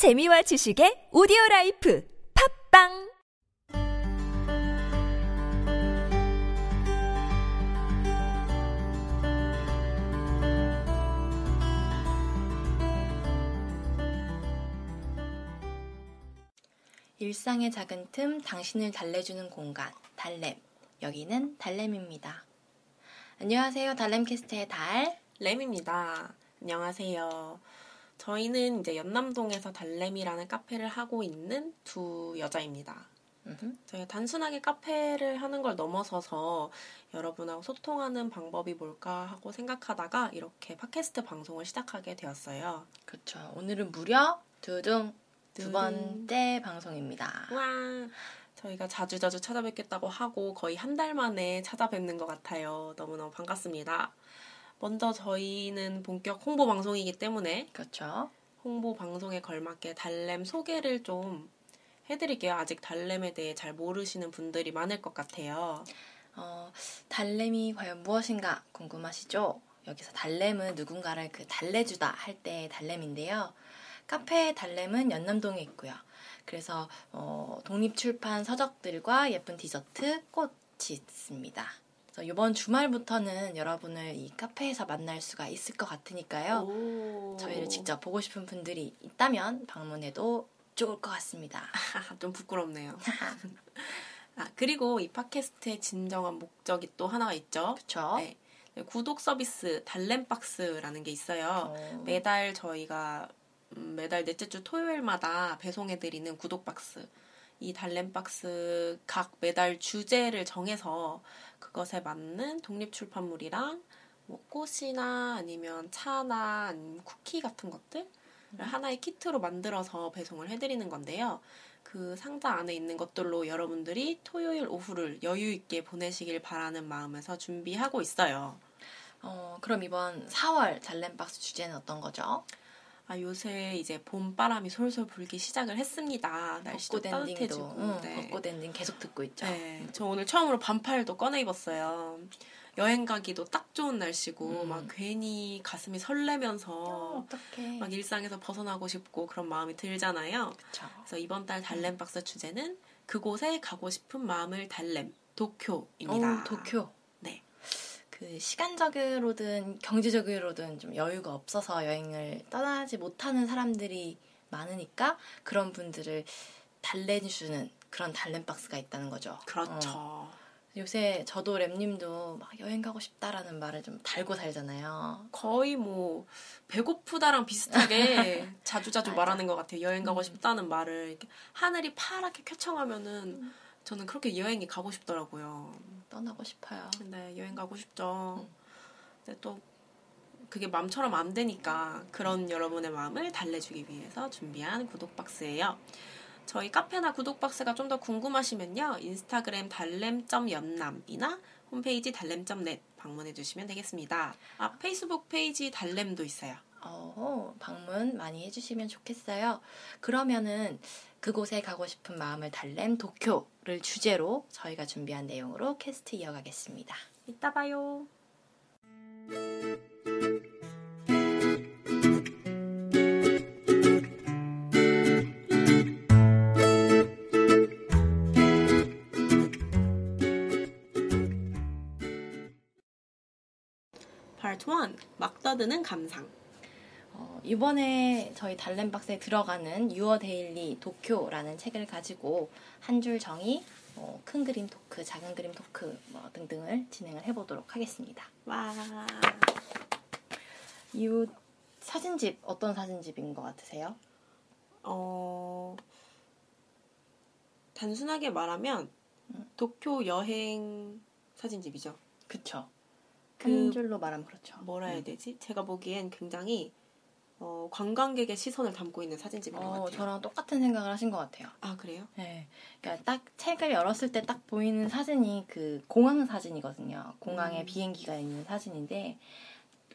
재미와 지식의 오디오 라이프 팟빵 일상의 작은 틈 당신을 달래주는 공간 달램 여기는 달램입니다. 안녕하세요 달램캐스트의 달 램입니다. 안녕하세요. 저희는 이제 연남동에서 달램이라는 카페를 하고 있는 두 여자입니다. 저희가 단순하게 카페를 하는 걸 넘어서서 여러분하고 소통하는 방법이 뭘까 하고 생각하다가 이렇게 팟캐스트 방송을 시작하게 되었어요. 그렇죠. 오늘은 무려 두둥 두. 번째 방송입니다. 와, 저희가 자주자주 찾아뵙겠다고 하고 거의 한 달 만에 찾아뵙는 것 같아요. 너무너무 반갑습니다. 먼저 저희는 본격 홍보 방송이기 때문에 그렇죠. 홍보 방송에 걸맞게 달램 소개를 좀 해드릴게요. 아직 달램에 대해 잘 모르시는 분들이 많을 것 같아요. 어, 달램이 과연 무엇인가 궁금하시죠? 여기서 달램은 누군가를 그 달래주다 할때 달램인데요. 카페 달램은 연남동에 있고요. 그래서 어, 독립출판 서적들과 예쁜 디저트, 꽃이 있습니다. 이번 주말부터는 여러분을 이 카페에서 만날 수가 있을 것 같으니까요. 오. 저희를 직접 보고 싶은 분들이 있다면 방문해도 좋을 것 같습니다. 좀 부끄럽네요. 아, 그리고 이 팟캐스트의 진정한 목적이 또 하나가 있죠. 그쵸? 네. 구독 서비스 달램박스라는 게 있어요. 어, 매달 저희가 음, 매달 넷째 주 토요일마다 배송해드리는 구독 박스. 이 달램 박스 각 매달 주제를 정해서 그것에 맞는 독립 출판물이랑 뭐 꽃이나 아니면 차나 아니면 쿠키 같은 것들을 하나의 키트로 만들어서 배송을 해드리는 건데요. 그 상자 안에 있는 것들로 여러분들이 토요일 오후를 여유 있게 보내시길 바라는 마음에서 준비하고 있어요. 어, 그럼 이번 4월 달램박스 주제는 어떤 거죠? 아, 요새 이제 봄바람이 솔솔 불기 시작을 했습니다. 날씨도 따뜻해지고. 응, 네. 벚꽃 엔딩 계속 듣고 있죠. 네, 저 오늘 처음으로 반팔도 꺼내 입었어요. 여행 가기도 딱 좋은 날씨고 음. 막 괜히 가슴이 설레면서 어떡해. 막 일상에서 벗어나고 싶고 그런 마음이 들잖아요. 그쵸. 그래서 이번 달 달램 박스 주제는 그곳에 가고 싶은 마음을 달램 도쿄입니다. 오, 도쿄. 네. 그 시간적으로든 경제적으로든 좀 여유가 없어서 여행을 떠나지 못하는 사람들이 많으니까 그런 분들을 달래주는 그런 달램박스가 있다는 거죠. 그렇죠. 어. 요새 저도 랩님도 막 여행 가고 싶다라는 말을 좀 달고 살잖아요. 거의 뭐 배고프다랑 비슷하게 자주 자주 맞아. 말하는 것 같아요. 여행 가고 음. 싶다는 말을 하늘이 파랗게 쾌청하면은 저는 그렇게 여행이 가고 싶더라고요. 떠나고 싶어요. 근데 여행 가고 싶죠. 근데 또 그게 마음처럼 안 되니까 그런 여러분의 마음을 달래주기 위해서 준비한 구독 박스예요. 저희 카페나 구독 박스가 좀 더 궁금하시면요. 인스타그램 달램.연남이나 홈페이지 달램.net 방문해 주시면 되겠습니다. 아, 페이스북 페이지 달램도 있어요. 어, 방문 많이 해주시면 좋겠어요. 그러면은 그곳에 가고 싶은 마음을 달램 도쿄를 주제로 저희가 준비한 내용으로 캐스트 이어가겠습니다. 이따 봐요. 파트 1. 막 떠드는 감상. 어, 이번에 저희 달램박스에 들어가는 Your Daily Tokyo라는 책을 가지고 한 줄 정의, 어, 큰 그림 토크, 작은 그림 토크 뭐 등등을 진행을 해보도록 하겠습니다. 와. 이 사진집 어떤 사진집인 것 같으세요? 어, 단순하게 말하면 도쿄 여행 사진집이죠. 그쵸. 그- 한 줄로 말하면 그렇죠. 뭐라 해야 음. 되지? 제가 보기엔 굉장히 어, 관광객의 시선을 담고 있는 사진집인 것 어, 같아요. 저랑 똑같은 생각을 하신 것 같아요. 아 그래요? 네. 그러니까 딱 책을 열었을 때 딱 보이는 사진이 그 공항 사진이거든요. 공항에 음. 비행기가 있는 사진인데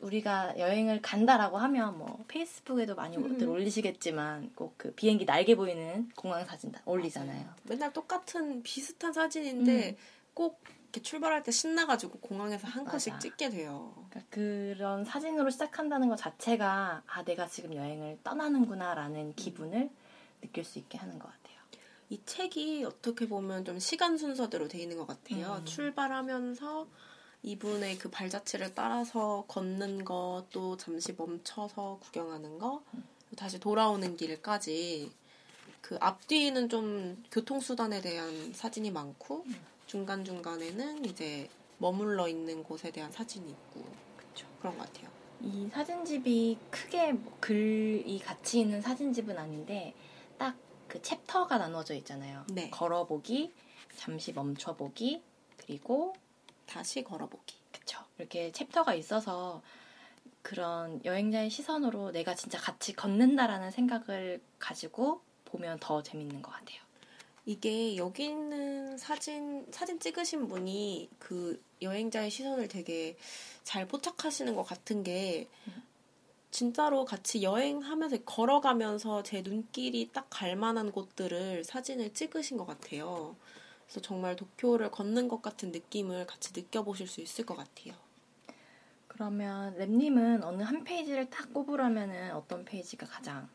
우리가 여행을 간다라고 하면 뭐 페이스북에도 많이 음. 들 올리시겠지만 꼭 그 비행기 날개 보이는 공항 사진 다 올리잖아요. 맨날 똑같은 비슷한 사진인데 음. 꼭 이렇게 출발할 때 신나가지고 공항에서 한 컷씩 맞아. 찍게 돼요. 그러니까 그런 사진으로 시작한다는 것 자체가 아 내가 지금 여행을 떠나는구나라는 기분을 느낄 수 있게 하는 것 같아요. 이 책이 어떻게 보면 좀 시간 순서대로 돼 있는 것 같아요. 음. 출발하면서 이분의 그 발자취를 따라서 걷는 거, 또 잠시 멈춰서 구경하는 거, 또 다시 돌아오는 길까지 그 앞뒤는 좀 교통수단에 대한 사진이 많고 중간중간에는 이제 머물러 있는 곳에 대한 사진이 있고 그렇죠. 그런 것 같아요. 이 사진집이 크게 뭐 글이 같이 있는 사진집은 아닌데 딱 그 챕터가 나누어져 있잖아요. 네. 걸어보기, 잠시 멈춰보기, 그리고 다시 걸어보기. 그쵸. 이렇게 챕터가 있어서 그런 여행자의 시선으로 내가 진짜 같이 걷는다라는 생각을 가지고 보면 더 재밌는 것 같아요. 이게 여기 있는 사진 사진 찍으신 분이 그 여행자의 시선을 되게 잘 포착하시는 것 같은 게 진짜로 같이 여행하면서 걸어가면서 제 눈길이 딱 갈 만한 곳들을 사진을 찍으신 것 같아요. 그래서 정말 도쿄를 걷는 것 같은 느낌을 같이 느껴보실 수 있을 것 같아요. 그러면 랩님은 어느 한 페이지를 딱 꼽으라면은 어떤 페이지가 가장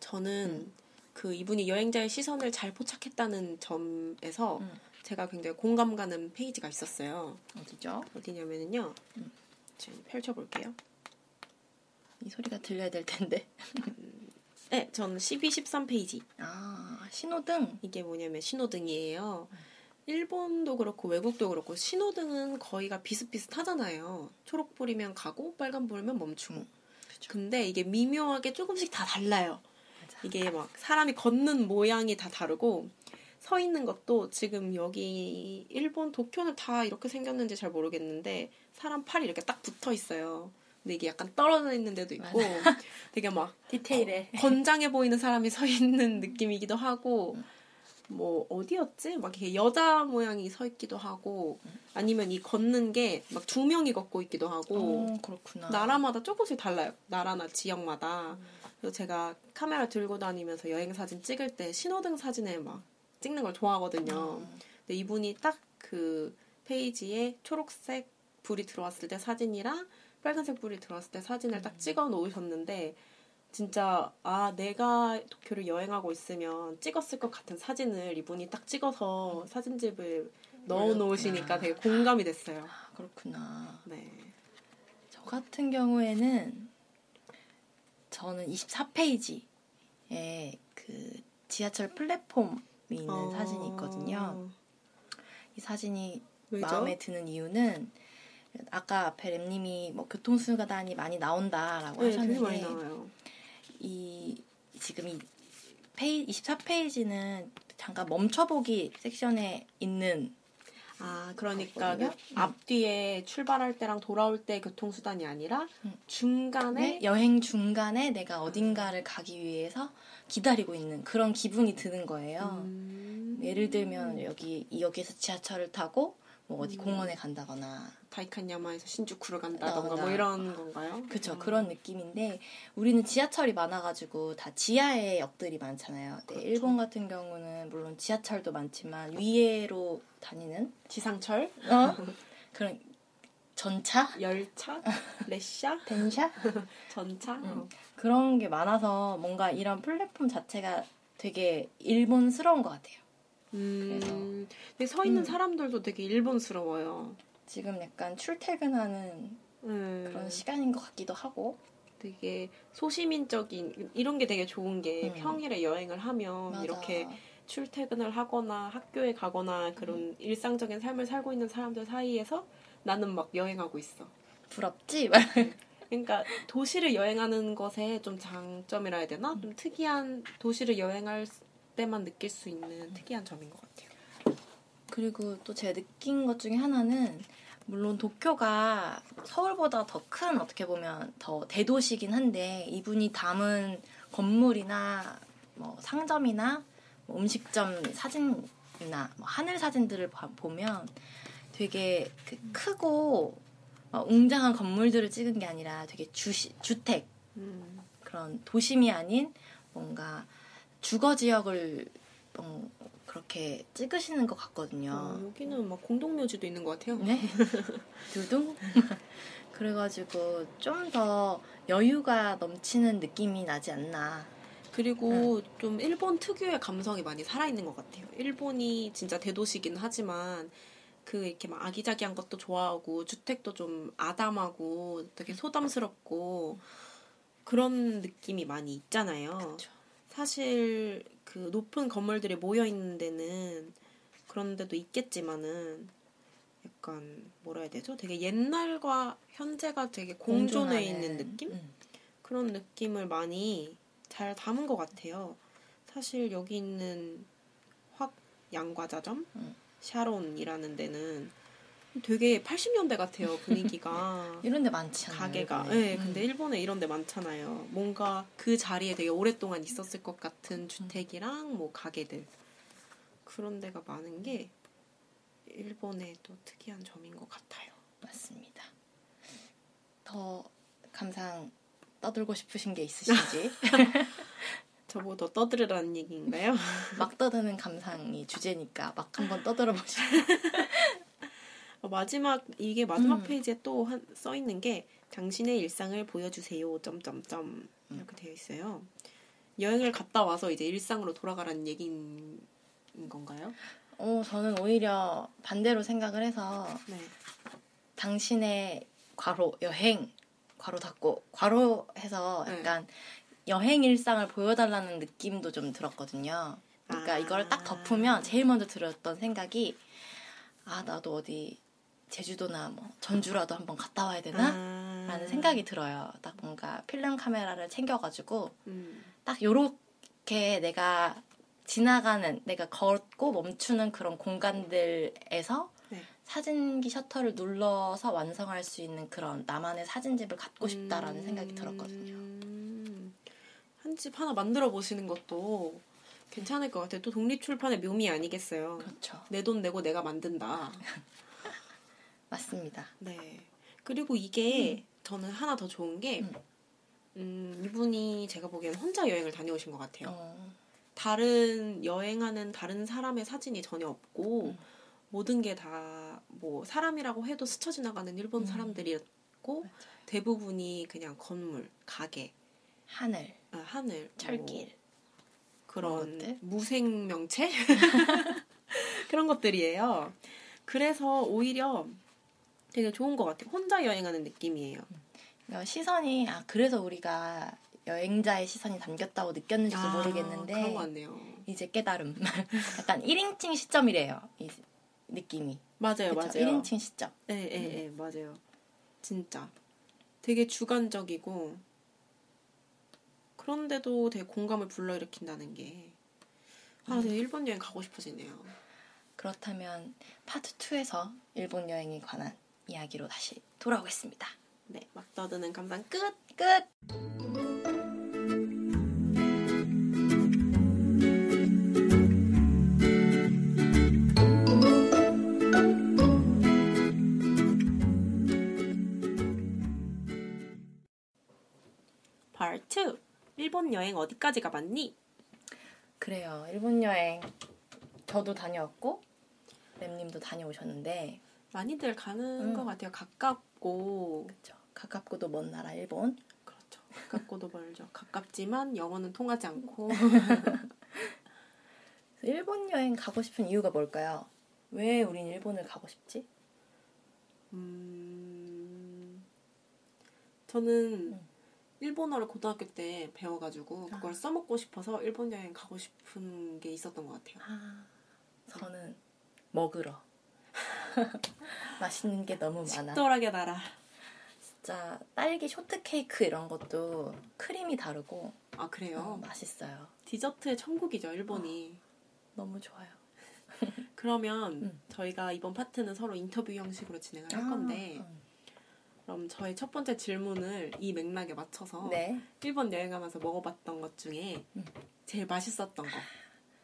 저는 그 이분이 여행자의 시선을 잘 포착했다는 점에서 음. 제가 굉장히 공감 가는 페이지가 있었어요. 어디죠? 어디냐면은요. 음. 지금 펼쳐볼게요. 이 소리가 들려야 될 텐데. 네, 저는 12, 13페이지. 아 신호등. 이게 뭐냐면 신호등이에요. 일본도 그렇고 외국도 그렇고 신호등은 거의가 비슷비슷하잖아요. 초록불이면 가고 빨간불이면 멈추고. 음, 그쵸. 근데 이게 미묘하게 조금씩 다 달라요. 맞아. 이게 막 사람이 걷는 모양이 다 다르고 서 있는 것도 지금 여기 일본 도쿄는 다 이렇게 생겼는지 잘 모르겠는데 사람 팔이 이렇게 딱 붙어 있어요. 근데 이게 약간 떨어져 있는 데도 있고 되게 막 디테일에. 건장해 보이는 사람이 서 있는 느낌이기도 하고 뭐 어디였지? 막 이렇게 여자 모양이 서 있기도 하고 아니면 이 걷는 게 막 두 명이 걷고 있기도 하고 오 그렇구나. 나라마다 조금씩 달라요. 나라나 지역마다. 그래서 제가 카메라 들고 다니면서 여행 사진 찍을 때 신호등 사진을 막 찍는 걸 좋아하거든요. 음. 근데 이분이 딱 그 페이지에 초록색 불이 들어왔을 때 사진이랑 빨간색 불이 들어왔을 때 사진을 딱 찍어 놓으셨는데 진짜 아 내가 도쿄를 여행하고 있으면 찍었을 것 같은 사진을 이분이 딱 찍어서 사진집을 넣어 놓으시니까 되게 공감이 됐어요. 아, 그렇구나. 네. 저 같은 경우에는 저는 24페이지에 그 지하철 플랫폼이 있는 어. 사진이 있거든요. 이 사진이 왜죠? 마음에 드는 이유는 아까 앞에 랩님이 뭐 교통수단이 많이 나온다라고 네, 하셨는데. 이 지금 이 페이 24페이지는 잠깐 멈춰보기 섹션에 있는 아, 그러니까. 그 앞뒤에 출발할 때랑 돌아올 때 교통수단이 아니라 음. 중간에 네, 여행 중간에 내가 어딘가를 가기 위해서 기다리고 있는 그런 기분이 드는 거예요. 음. 예를 들면 여기 이 역에서 지하철을 타고 뭐 어디 음. 공원에 간다거나 다이칸야마에서 신주쿠를 간다던가 나오나. 뭐 이런 건가요? 그쵸 음. 그런 느낌인데 우리는 지하철이 많아가지고 다 지하에 역들이 많잖아요. 네, 그렇죠. 일본 같은 경우는 물론 지하철도 많지만 위에로 다니는 지상철, 어? 그런 전차, 열차,列샤 덴샤 전차. 음. 어. 그런 게 많아서 뭔가 이런 플랫폼 자체가 되게 일본스러운 것 같아요. 음. 근데 서 있는 음. 사람들도 되게 일본스러워요. 지금 약간 출퇴근하는 음. 그런 시간인 것 같기도 하고 되게 소시민적인 이런 게 되게 좋은 게 음. 평일에 여행을 하면 맞아. 이렇게 출퇴근을 하거나 학교에 가거나 그런 음. 일상적인 삶을 살고 있는 사람들 사이에서 나는 막 여행하고 있어. 부럽지? 막 그러니까 도시를 여행하는 것에 좀 장점이라 해야 되나? 좀 특이한 도시를 여행할 때만 느낄 수 있는 특이한 점인 것 같아요. 그리고 또 제가 느낀 것 중에 하나는 물론 도쿄가 서울보다 더 큰 어떻게 보면 더 대도시긴 한데 이분이 담은 건물이나 뭐 상점이나 뭐 음식점 사진이나 뭐 하늘 사진들을 봐- 보면 되게 그 크고 막 웅장한 건물들을 찍은 게 아니라 되게 주시, 주택 그런 도심이 아닌 뭔가 주거 지역을 어, 그렇게 찍으시는 것 같거든요. 어, 여기는 막 공동묘지도 있는 것 같아요. 네? 두둥? 그래가지고 좀 더 여유가 넘치는 느낌이 나지 않나. 그리고 좀 일본 특유의 감성이 많이 살아있는 것 같아요. 일본이 진짜 대도시긴 하지만 그 이렇게 막 아기자기한 것도 좋아하고 주택도 좀 아담하고 되게 소담스럽고 그런 느낌이 많이 있잖아요. 그쵸. 사실 그 높은 건물들이 모여 있는 데는 그런 데도 있겠지만은 약간 뭐라 해야 되죠? 되게 옛날과 현재가 되게 공존해 있는 느낌? 음. 그런 느낌을 많이 잘 담은 것 같아요. 사실 여기 있는 확 양과자점 음. 샤론이라는 데는 되게 80년대 같아요 분위기가 이런 데 많지 않아요? 가게가. 일본에? 네, 음. 근데 일본에 이런 데 많잖아요. 뭔가 그 자리에 되게 오랫동안 있었을 것 같은 주택이랑 뭐 가게들 그런 데가 많은 게 일본의 또 특이한 점인 것 같아요. 맞습니다. 더 감상 떠들고 싶으신 게 있으신지 저보다 떠들으라는 얘기인가요? 막 떠드는 감상이 주제니까 막 한번 떠들어 보시죠. 어, 마지막 이게 마지막 음. 페이지에 또 써 있는 게 당신의 일상을 보여주세요. 점점점 음. 이렇게 되어 있어요. 여행을 갔다 와서 이제 일상으로 돌아가라는 얘기인 건가요? 어, 저는 오히려 반대로 생각을 해서 네. 당신의 괄호 여행 괄호 닫고 괄호 해서 네. 약간 여행 일상을 보여달라는 느낌도 좀 들었거든요. 그러니까 아. 이걸 딱 덮으면 제일 먼저 들었던 생각이 아 나도 어디 제주도나 뭐 전주라도 한번 갔다 와야 되나? 아. 라는 생각이 들어요. 딱 뭔가 필름 카메라를 챙겨가지고 음. 딱 요렇게 내가 지나가는 내가 걷고 멈추는 그런 공간들에서 네. 사진기 셔터를 눌러서 완성할 수 있는 그런 나만의 사진집을 갖고 싶다라는 생각이 들었거든요. 음. 한집 하나 만들어 보시는 것도 괜찮을 것 같아요. 또 독립출판의 묘미 아니겠어요. 그렇죠. 내 돈 내고 내가 만든다. 맞습니다. 네. 그리고 이게 저는 하나 더 좋은 게, 음. 음, 이분이 제가 보기에는 혼자 여행을 다녀오신 것 같아요. 어, 다른 여행하는 다른 사람의 사진이 전혀 없고, 음. 모든 게 다 뭐 사람이라고 해도 스쳐 지나가는 일본 음. 사람들이었고, 맞아요. 대부분이 그냥 건물, 가게, 하늘, 아, 하늘, 철길. 뭐 그런? 무생명체 그런 것들이에요. 그래서 오히려 되게 좋은 것 같아요. 혼자 여행하는 느낌이에요. 그러니까 시선이 아 그래서 우리가 여행자의 시선이 담겼다고 느꼈는지도 아, 모르겠는데. 이제 깨달음. 약간 1인칭 시점이래요. 이 느낌이. 맞아요, 그쵸? 맞아요. 1인칭 시점. 네, 네, 네, 맞아요. 진짜 되게 주관적이고 그런데도 되게 공감을 불러일으킨다는 게 아, 되게 일본 여행 가고 싶어지네요. 그렇다면 파트 2에서 일본 여행에 관한 이야기로 다시 돌아오겠습니다. 네, 막 떠드는 감상 끝. 끝! 파트 2. 일본 여행 어디까지 가봤니? 그래요. 일본 여행 저도 다녀왔고 램님도 다녀오셨는데 많이들 가는 음. 것 같아요. 가깝고 그쵸. 가깝고도 먼 나라 일본. 그렇죠. 가깝고도 멀죠. 가깝지만 영어는 통하지 않고 일본 여행 가고 싶은 이유가 뭘까요? 왜 우린 일본을 가고 싶지? 음, 저는 음. 일본어를 고등학교 때 배워가지고 그걸 아. 써먹고 싶어서 일본 여행 가고 싶은 게 있었던 것 같아요. 아, 저는 먹으러. 맛있는 게 너무 많아. 식도락의 나라. 진짜 딸기 쇼트케이크 이런 것도 크림이 다르고 아 어, 그래요? 맛있어요. 디저트의 천국이죠 일본이. 너무 좋아요. 그러면 음. 저희가 이번 파트는 서로 인터뷰 형식으로 진행을 할 건데 음. 그럼 저희 첫 번째 질문을 이 맥락에 맞춰서 네. 일본 여행하면서 먹어봤던 것 중에 음. 제일 맛있었던 거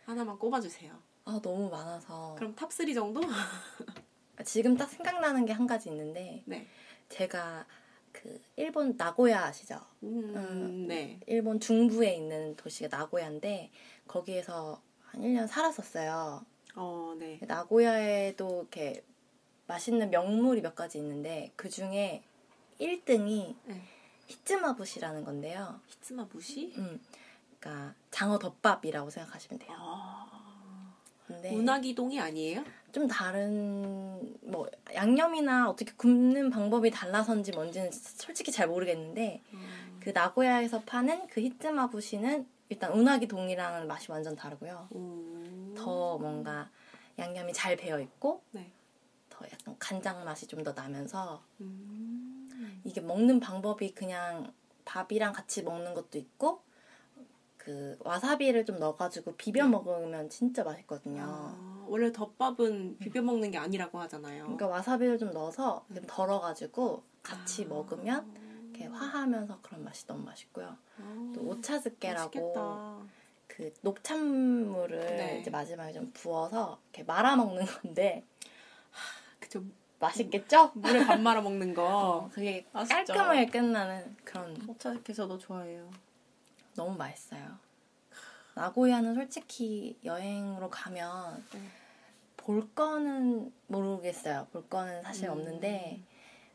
하나만 꼽아주세요. 아 너무 많아서 그럼 top 3 정도? 지금 딱 생각나는 게 한 가지 있는데 네. 제가 그 일본 나고야 아시죠? 음, 음. 네. 일본 중부에 있는 도시가 나고야인데 거기에서 한 1년 살았었어요. 어, 네. 나고야에도 이렇게 맛있는 명물이 몇 가지 있는데 그 중에 1등이 네. 히츠마부시라는 건데요. 히츠마 무시? 음, 그러니까 장어 덮밥이라고 생각하시면 돼요. 아, 근데 운하기동이 아니에요? 좀 다른 뭐 양념이나 어떻게 굽는 방법이 달라서인지 뭔지는 솔직히 잘 모르겠는데 음. 그 나고야에서 파는 그 히츠마부시는 일단 운하기 동이랑은 맛이 완전 다르고요. 오. 더 뭔가 양념이 잘 배어 있고 네. 더 약간 간장 맛이 좀 더 나면서 음. 이게 먹는 방법이 그냥 밥이랑 같이 먹는 것도 있고 그 와사비를 좀 넣어가지고 비벼 네. 먹으면 진짜 맛있거든요. 아, 원래 덮밥은 비벼 먹는 게 아니라고 하잖아요. 그러니까 와사비를 좀 넣어서 좀 덜어가지고 같이 아. 먹으면 이렇게 화하면서 그런 맛이 너무 맛있고요. 아, 또 오차즈케라고. 그 녹찬물을 네. 이제 마지막에 좀 부어서 이렇게 말아 먹는 건데 그죠. 맛있겠죠? 물에 밥 말아 먹는 거. 어, 그게. 깔끔하게 끝나는 그런 오차즈케 저도 좋아해요. 너무 맛있어요. 나고야는 솔직히 여행으로 가면 네. 볼 거는 모르겠어요. 볼 거는 사실 음. 없는데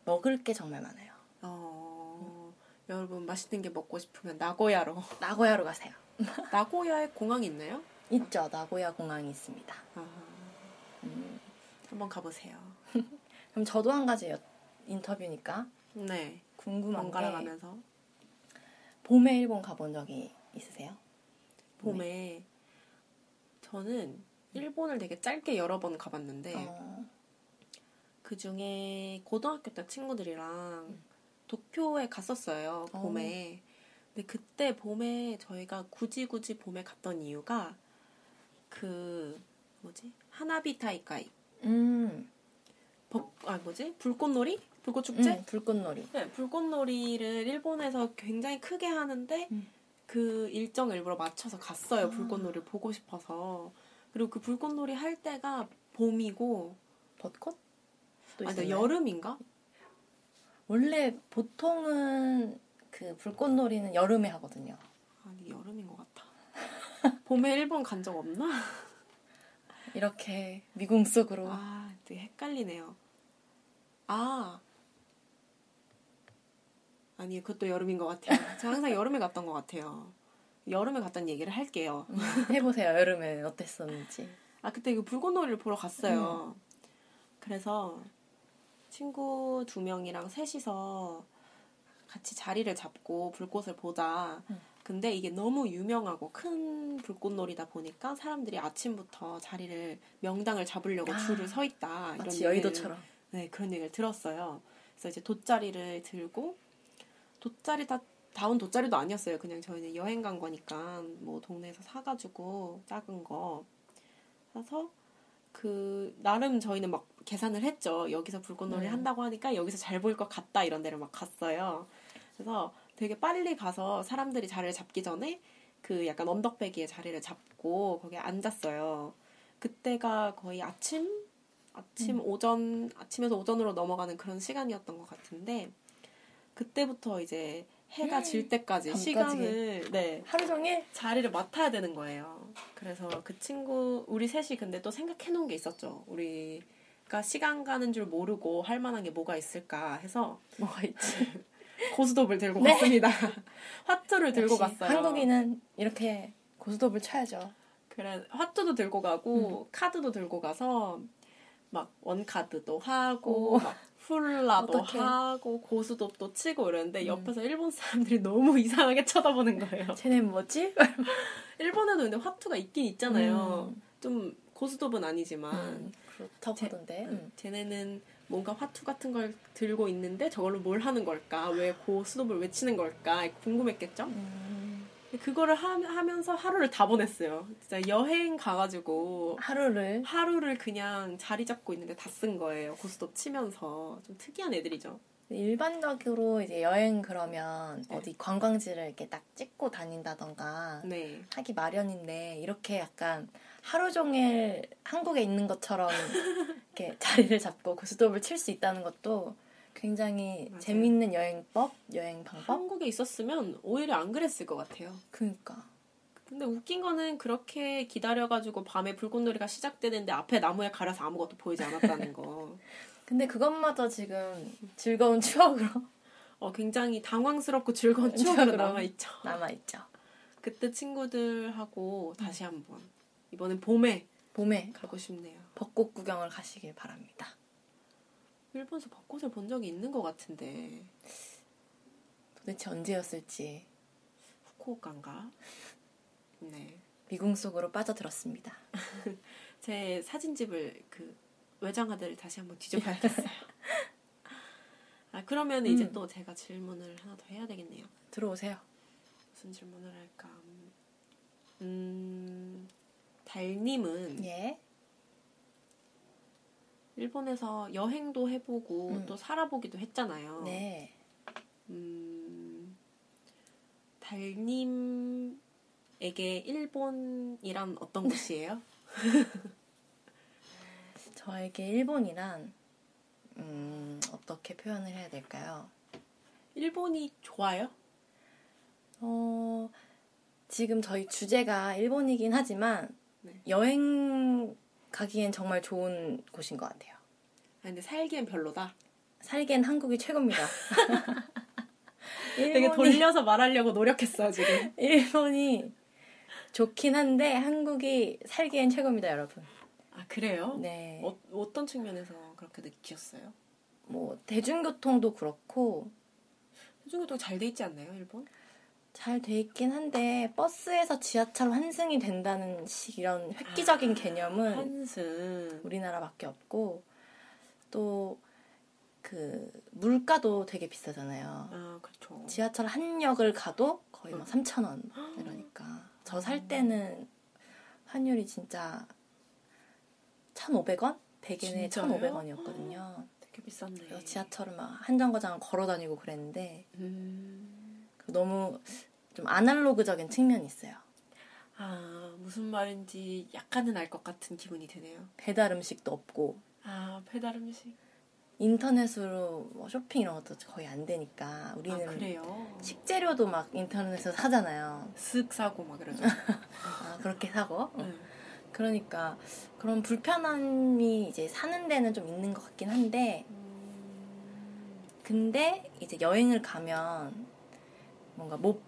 먹을 게 정말 많아요. 어, 여러분 맛있는 게 먹고 싶으면 나고야로. 나고야로 가세요. 나고야에 공항이 있나요? 있죠. 나고야 공항이 있습니다. 아, 음, 한번 가보세요. 그럼 저도 한 가지 여- 인터뷰니까 네. 궁금한 번갈아 가면서 봄에 일본 가본 적이 있으세요? 봄에 저는 일본을 되게 짧게 여러 번 가봤는데 어, 그 중에 고등학교 때 친구들이랑 도쿄에 갔었어요 어. 봄에. 근데 그때 봄에 저희가 굳이 굳이 봄에 갔던 이유가 그 뭐지? 하나비 타이카이. 음, 벚, 아 뭐지? 불꽃놀이 불꽃 축제 음, 불꽃놀이. 네, 불꽃놀이를 일본에서 굉장히 크게 하는데 음. 그 일정 일부러 맞춰서 갔어요. 아. 불꽃놀이를 보고 싶어서. 그리고 그 불꽃놀이 할 때가 봄이고 벚꽃? 또 아니 있었나요? 여름인가? 원래 보통은 그 불꽃놀이는 여름에 하거든요. 아니 여름인 것 같아. 봄에 일본 간 적 없나? 이렇게 미궁 속으로 아, 되게 헷갈리네요. 아. 아니, 그것도 여름인 것 같아요. 제가 항상 여름에 갔던 것 같아요. 여름에 갔다는 얘기를 할게요. 음, 해보세요. 여름에 어땠었는지. 아, 그때 이거 불꽃놀이를 보러 갔어요. 그래서 친구 두 명이랑 셋이서 같이 자리를 잡고 불꽃을 보자. 음. 근데 이게 너무 유명하고 큰 불꽃놀이다 보니까 사람들이 아침부터 자리를 명당을 잡으려고 아, 줄을 서 있다. 이런 마치 여의도처럼. 네, 그런 얘기를 들었어요. 그래서 이제 돗자리를 들고 돗자리 다 다운 돗자리도 아니었어요. 그냥 저희는 여행 간 거니까 뭐 동네에서 사가지고 작은 거 사서 그 나름 저희는 막 계산을 했죠. 여기서 불꽃놀이 음. 한다고 하니까 여기서 잘 보일 것 같다 이런 데를 막 갔어요. 그래서 되게 빨리 가서 사람들이 자리를 잡기 전에 그 약간 언덕배기에 자리를 잡고 거기에 앉았어요. 그때가 거의 아침 아침 오전 아침에서 오전으로 넘어가는 그런 시간이었던 것 같은데 그때부터 이제 해가 질 때까지 밤까지. 시간을 네 하루 종일? 자리를 맡아야 되는 거예요. 그래서 그 친구 우리 셋이 근데 또 생각해 놓은 게 있었죠. 우리가 시간 가는 줄 모르고 할 만한 게 뭐가 있을까 해서 뭐가 있지? 고스톱을 들고 네. 갔습니다. 화투를 들고 갔어요. 한국인은 이렇게 고스톱을 쳐야죠. 그래 화투도 들고 가고 카드도 들고 가서 막 원카드도 하고 오. 막 훌라도 어떡해. 하고 고스톱도 치고 이러는데 음. 옆에서 일본 사람들이 너무 이상하게 쳐다보는 거예요. 쟤는 뭐지? 일본에도 근데 화투가 있긴 있잖아요. 음. 좀 고스톱은 아니지만 음, 그렇다고 제- 하던데. 음. 쟤네는 뭔가 화투 같은 걸 들고 있는데 저걸로 뭘 하는 걸까? 왜 고스톱을 왜 치는 걸까? 궁금했겠죠? 음, 그거를 하, 하면서 하루를 다 보냈어요. 진짜 여행 가가지고 하루를 하루를 그냥 자리 잡고 있는데 다 쓴 거예요. 고스톱 치면서 좀 특이한 애들이죠. 일반적으로 이제 여행 그러면 네. 어디 관광지를 이렇게 딱 찍고 다닌다던가 네. 하기 마련인데 이렇게 약간 하루 종일 한국에 있는 것처럼 이렇게 자리를 잡고 고스톱을 칠 수 있다는 것도 굉장히 맞아요. 재밌는 여행법, 여행 방법. 한국에 있었으면 오히려 안 그랬을 것 같아요. 그러니까 근데 웃긴 거는 그렇게 기다려가지고 밤에 불꽃놀이가 시작되는데 앞에 나무에 가려서 아무것도 보이지 않았다는 거. 근데 그것마저 지금 즐거운 추억으로 어, 굉장히 당황스럽고 즐거운 추억으로 추억으로. 남아있죠. 남아있죠. 그때 친구들하고 다시 한번 이번엔 봄에 봄에 가고 싶네요. 벚꽃 구경을 가시길 바랍니다. 일본에서 벚꽃을 본 적이 있는 것 같은데 도대체 언제였을지 후쿠오카인가? 네. 미궁 속으로 빠져들었습니다. 제 사진집을 그 외장하드를 다시 한번 뒤져봐야겠어요. 아 그러면 이제 음. 또 제가 질문을 하나 더 해야 되겠네요. 들어오세요. 무슨 질문을 할까? 음, 달님은 예. 일본에서 여행도 해보고 음. 또 살아보기도 했잖아요. 네. 음, 달님에게 일본이란 어떤 곳이에요? 저에게 일본이란 음, 어떻게 표현을 해야 될까요? 일본이 좋아요? 어, 지금 저희 주제가 일본이긴 하지만 네. 여행 가기엔 정말 좋은 곳인 것 같아요. 아, 근데 살기엔 별로다. 살기엔 한국이 최고입니다. 되게 일본이, 돌려서 말하려고 노력했어 지금. 일본이 좋긴 한데 한국이 살기엔 최고입니다, 여러분. 아 그래요? 네. 어, 어떤 측면에서 그렇게 느끼셨어요? 뭐 대중교통도 그렇고 대중교통 잘 돼 있지 않나요, 일본? 잘 돼 있긴 한데 버스에서 지하철 환승이 된다는 식 이런 획기적인 개념은 한승. 우리나라밖에 없고 또 그 물가도 되게 비싸잖아요. 아 그렇죠. 지하철 한 역을 가도 거의 막 3천 원 이러니까 저 살 때는 환율이 진짜 1,500원? 100엔에 진짜요? 1,500원이었거든요. 되게 비쌌네. 그래서 지하철을 막 한정거장 걸어 다니고 그랬는데 음. 너무 좀 아날로그적인 측면이 있어요. 아 무슨 말인지 약간은 알 것 같은 기분이 드네요. 배달 음식도 없고 아 배달 음식. 인터넷으로 뭐 쇼핑 이런 것도 거의 안 되니까 우리는 아 그래요. 식재료도 막 인터넷에서 사잖아요. 슥 사고 막 그러죠. 아, 그렇게 사고. 네. 그러니까 그런 불편함이 이제 사는 데는 좀 있는 것 같긴 한데 근데 이제 여행을 가면 뭔가 못,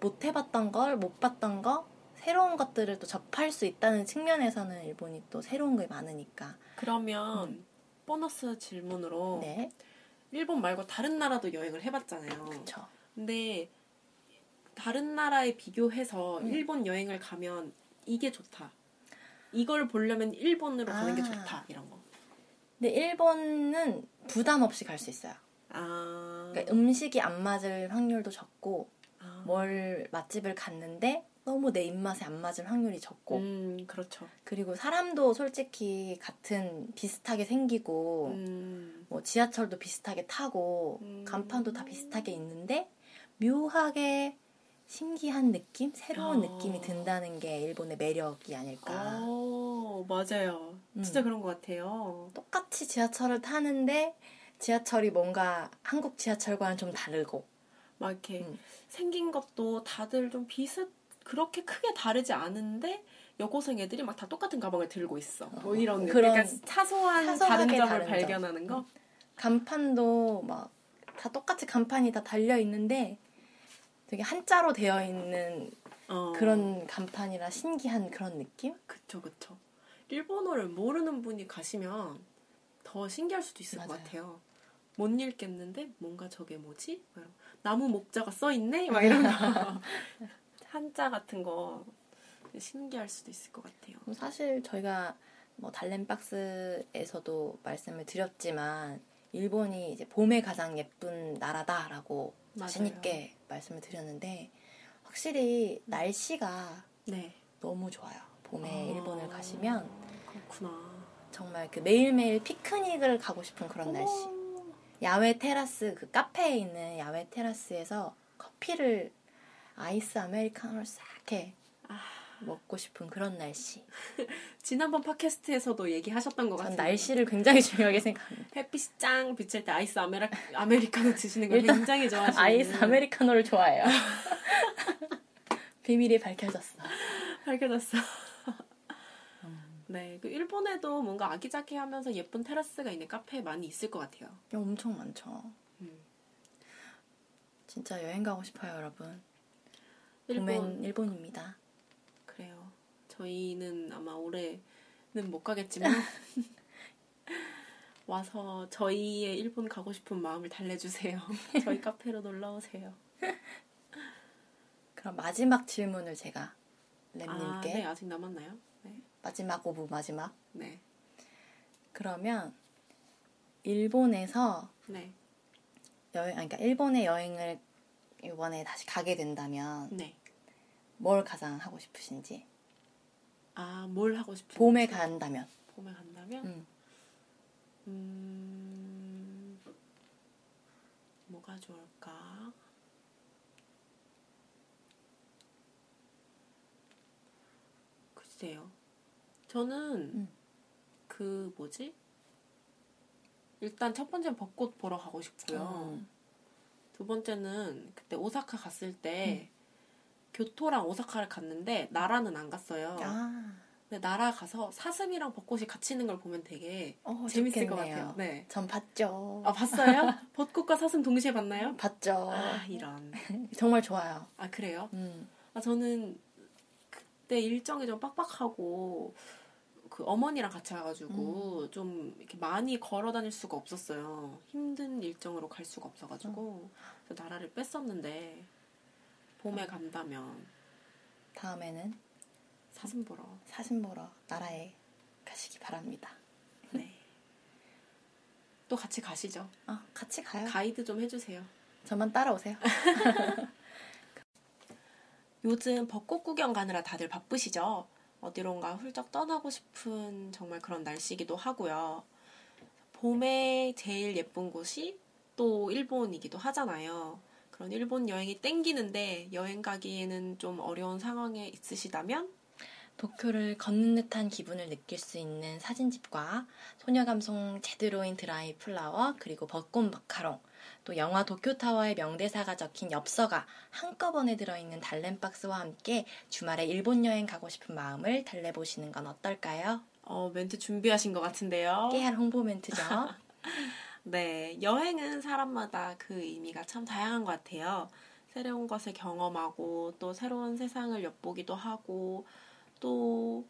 못 해봤던 걸, 못 봤던 거, 새로운 것들을 또 접할 수 있다는 측면에서는 일본이 또 새로운 게 많으니까. 그러면 보너스 질문으로 네. 일본 말고 다른 나라도 여행을 해봤잖아요. 그쵸. 근데 다른 나라에 비교해서 음. 일본 여행을 가면 이게 좋다. 이걸 보려면 일본으로 가는 게 아. 좋다. 이런 거. 근데 일본은 부담 없이 갈 수 있어요. 아. 그러니까 음식이 안 맞을 확률도 적고, 아. 뭘 맛집을 갔는데 너무 내 입맛에 안 맞을 확률이 적고, 음, 그렇죠. 그리고 사람도 솔직히 같은 비슷하게 생기고 음. 뭐 지하철도 비슷하게 타고 음. 간판도 다 비슷하게 있는데 묘하게 신기한 느낌, 새로운 어. 느낌이 든다는 게 일본의 매력이 아닐까. 오, 맞아요. 음. 진짜 그런 것 같아요. 똑같이 지하철을 타는데 지하철이 뭔가 한국 지하철과는 좀 다르고. 막 이렇게 음. 생긴 것도 다들 좀 비슷, 그렇게 크게 다르지 않은데 여고생 애들이 막 다 똑같은 가방을 들고 있어. 뭐 이런 느낌. 그런 그러니까 사소한 다른 점을 다른 점. 발견하는 거. 간판도 막 다 똑같이 간판이 다 달려 있는데 되게 한자로 되어 있는 어. 그런 간판이라 신기한 그런 느낌? 그쵸, 그쵸. 일본어를 모르는 분이 가시면 더 신기할 수도 있을 것 맞아요. 같아요. 못 읽겠는데 뭔가 저게 뭐지? 막 이러고, 나무 목자가 써 있네? 막 이런 거. 한자 같은 거 신기할 수도 있을 것 같아요. 뭐 사실 저희가 뭐 달램박스에서도 말씀을 드렸지만 일본이 이제 봄에 가장 예쁜 나라다라고 자신. 있게 말씀을 드렸는데 확실히 날씨가 네. 너무 좋아요. 봄에 아. 일본을 가시면 그렇구나. 정말 그 매일매일 피크닉을 가고 싶은 그런 날씨. 야외 테라스 그 카페에 있는 야외 테라스에서 커피를 아이스 아메리카노를 싹해 아. 먹고 싶은 그런 날씨. 지난번 팟캐스트에서도 얘기하셨던 것 같아요. 날씨를 굉장히 중요하게 생각합니다. 햇빛이 짱 비칠 때 아이스 아메리, 아메리카노 드시는 걸 굉장히 좋아하시는 아이스 아메리카노를 좋아해요. 비밀이 밝혀졌어. 밝혀졌어. 네, 그 일본에도 뭔가 아기자기하면서 예쁜 테라스가 있는 카페 많이 있을 것 같아요. 야, 엄청 많죠. 음. 진짜 여행 가고 싶어요, 여러분. 일본 일본입니다. 그래요. 저희는 아마 올해는 못 가겠지만 와서 저희의 일본 가고 싶은 마음을 달래주세요. 저희 카페로 놀러 오세요. 그럼 마지막 질문을 제가 아, 램님께 네, 아직 남았나요? 네, 마지막 of 마지막. 네, 그러면 일본에서 네, 여행, 그러니까 일본에 여행을 이번에 다시 가게 된다면 네. 뭘 가장 하고 싶으신지. 아, 뭘 하고 싶은지 봄에 간다면. 봄에 간다면 음. 음, 뭐가 좋을까? 글쎄요. 저는 음. 그 뭐지? 일단 첫 번째는 벚꽃 보러 가고 싶고요. 음. 두 번째는 그때 오사카 갔을 때 교토랑 오사카를 갔는데 나라는 안 갔어요. 아, 근데 나라 가서 사슴이랑 벚꽃이 같이 있는 걸 보면 되게 어, 재밌을 것 좋겠네요. 같아요. 네. 전 봤죠. 아 봤어요? 벚꽃과 사슴 동시에 봤나요? 봤죠. 아 이런. 정말 좋아요. 아 그래요? 음. 아 저는 그때 일정이 좀 빡빡하고 그 어머니랑 같이 와가지고 음. 좀 이렇게 많이 걸어 다닐 수가 없었어요. 힘든 일정으로 갈 수가 없어가지고 그래서 나라를 뺐었는데 봄에 간다면 다음에는 사슴 보러. 사진 보러 나라에 가시기 바랍니다. 네. 또 같이 가시죠. 아, 같이 가요. 가이드 좀 해주세요. 저만 따라오세요. 요즘 벚꽃 구경 가느라 다들 바쁘시죠? 어디론가 훌쩍 떠나고 싶은 정말 그런 날씨이기도 하고요. 봄에 제일 예쁜 곳이 또 일본이기도 하잖아요. 그런 일본 여행이 땡기는데 여행 가기에는 좀 어려운 상황에 있으시다면 도쿄를 걷는 듯한 기분을 느낄 수 있는 사진집과 소녀 감성 제대로인 드라이 플라워 그리고 벚꽃 마카롱 또 영화 도쿄타워의 명대사가 적힌 엽서가 한꺼번에 들어있는 달램박스와 함께 주말에 일본 여행 가고 싶은 마음을 달래보시는 건 어떨까요? 어, 멘트 준비하신 것 같은데요. 깨알 홍보 멘트죠. 네, 여행은 사람마다 그 의미가 참 다양한 것 같아요. 새로운 것을 경험하고 또 새로운 세상을 엿보기도 하고 또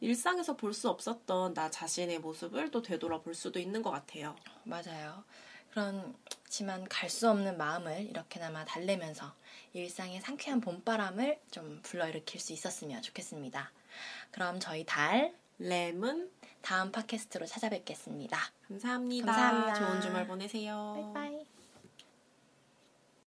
일상에서 볼 수 없었던 나 자신의 모습을 또 되돌아볼 수도 있는 것 같아요. 맞아요. 그렇지만 갈 수 없는 마음을 이렇게나마 달래면서 일상의 상쾌한 봄바람을 좀 불러일으킬 수 있었으면 좋겠습니다. 그럼 저희 달 램은 다음 팟캐스트로 찾아뵙겠습니다. 감사합니다. 감사합니다. 좋은 주말 보내세요. 바이바이.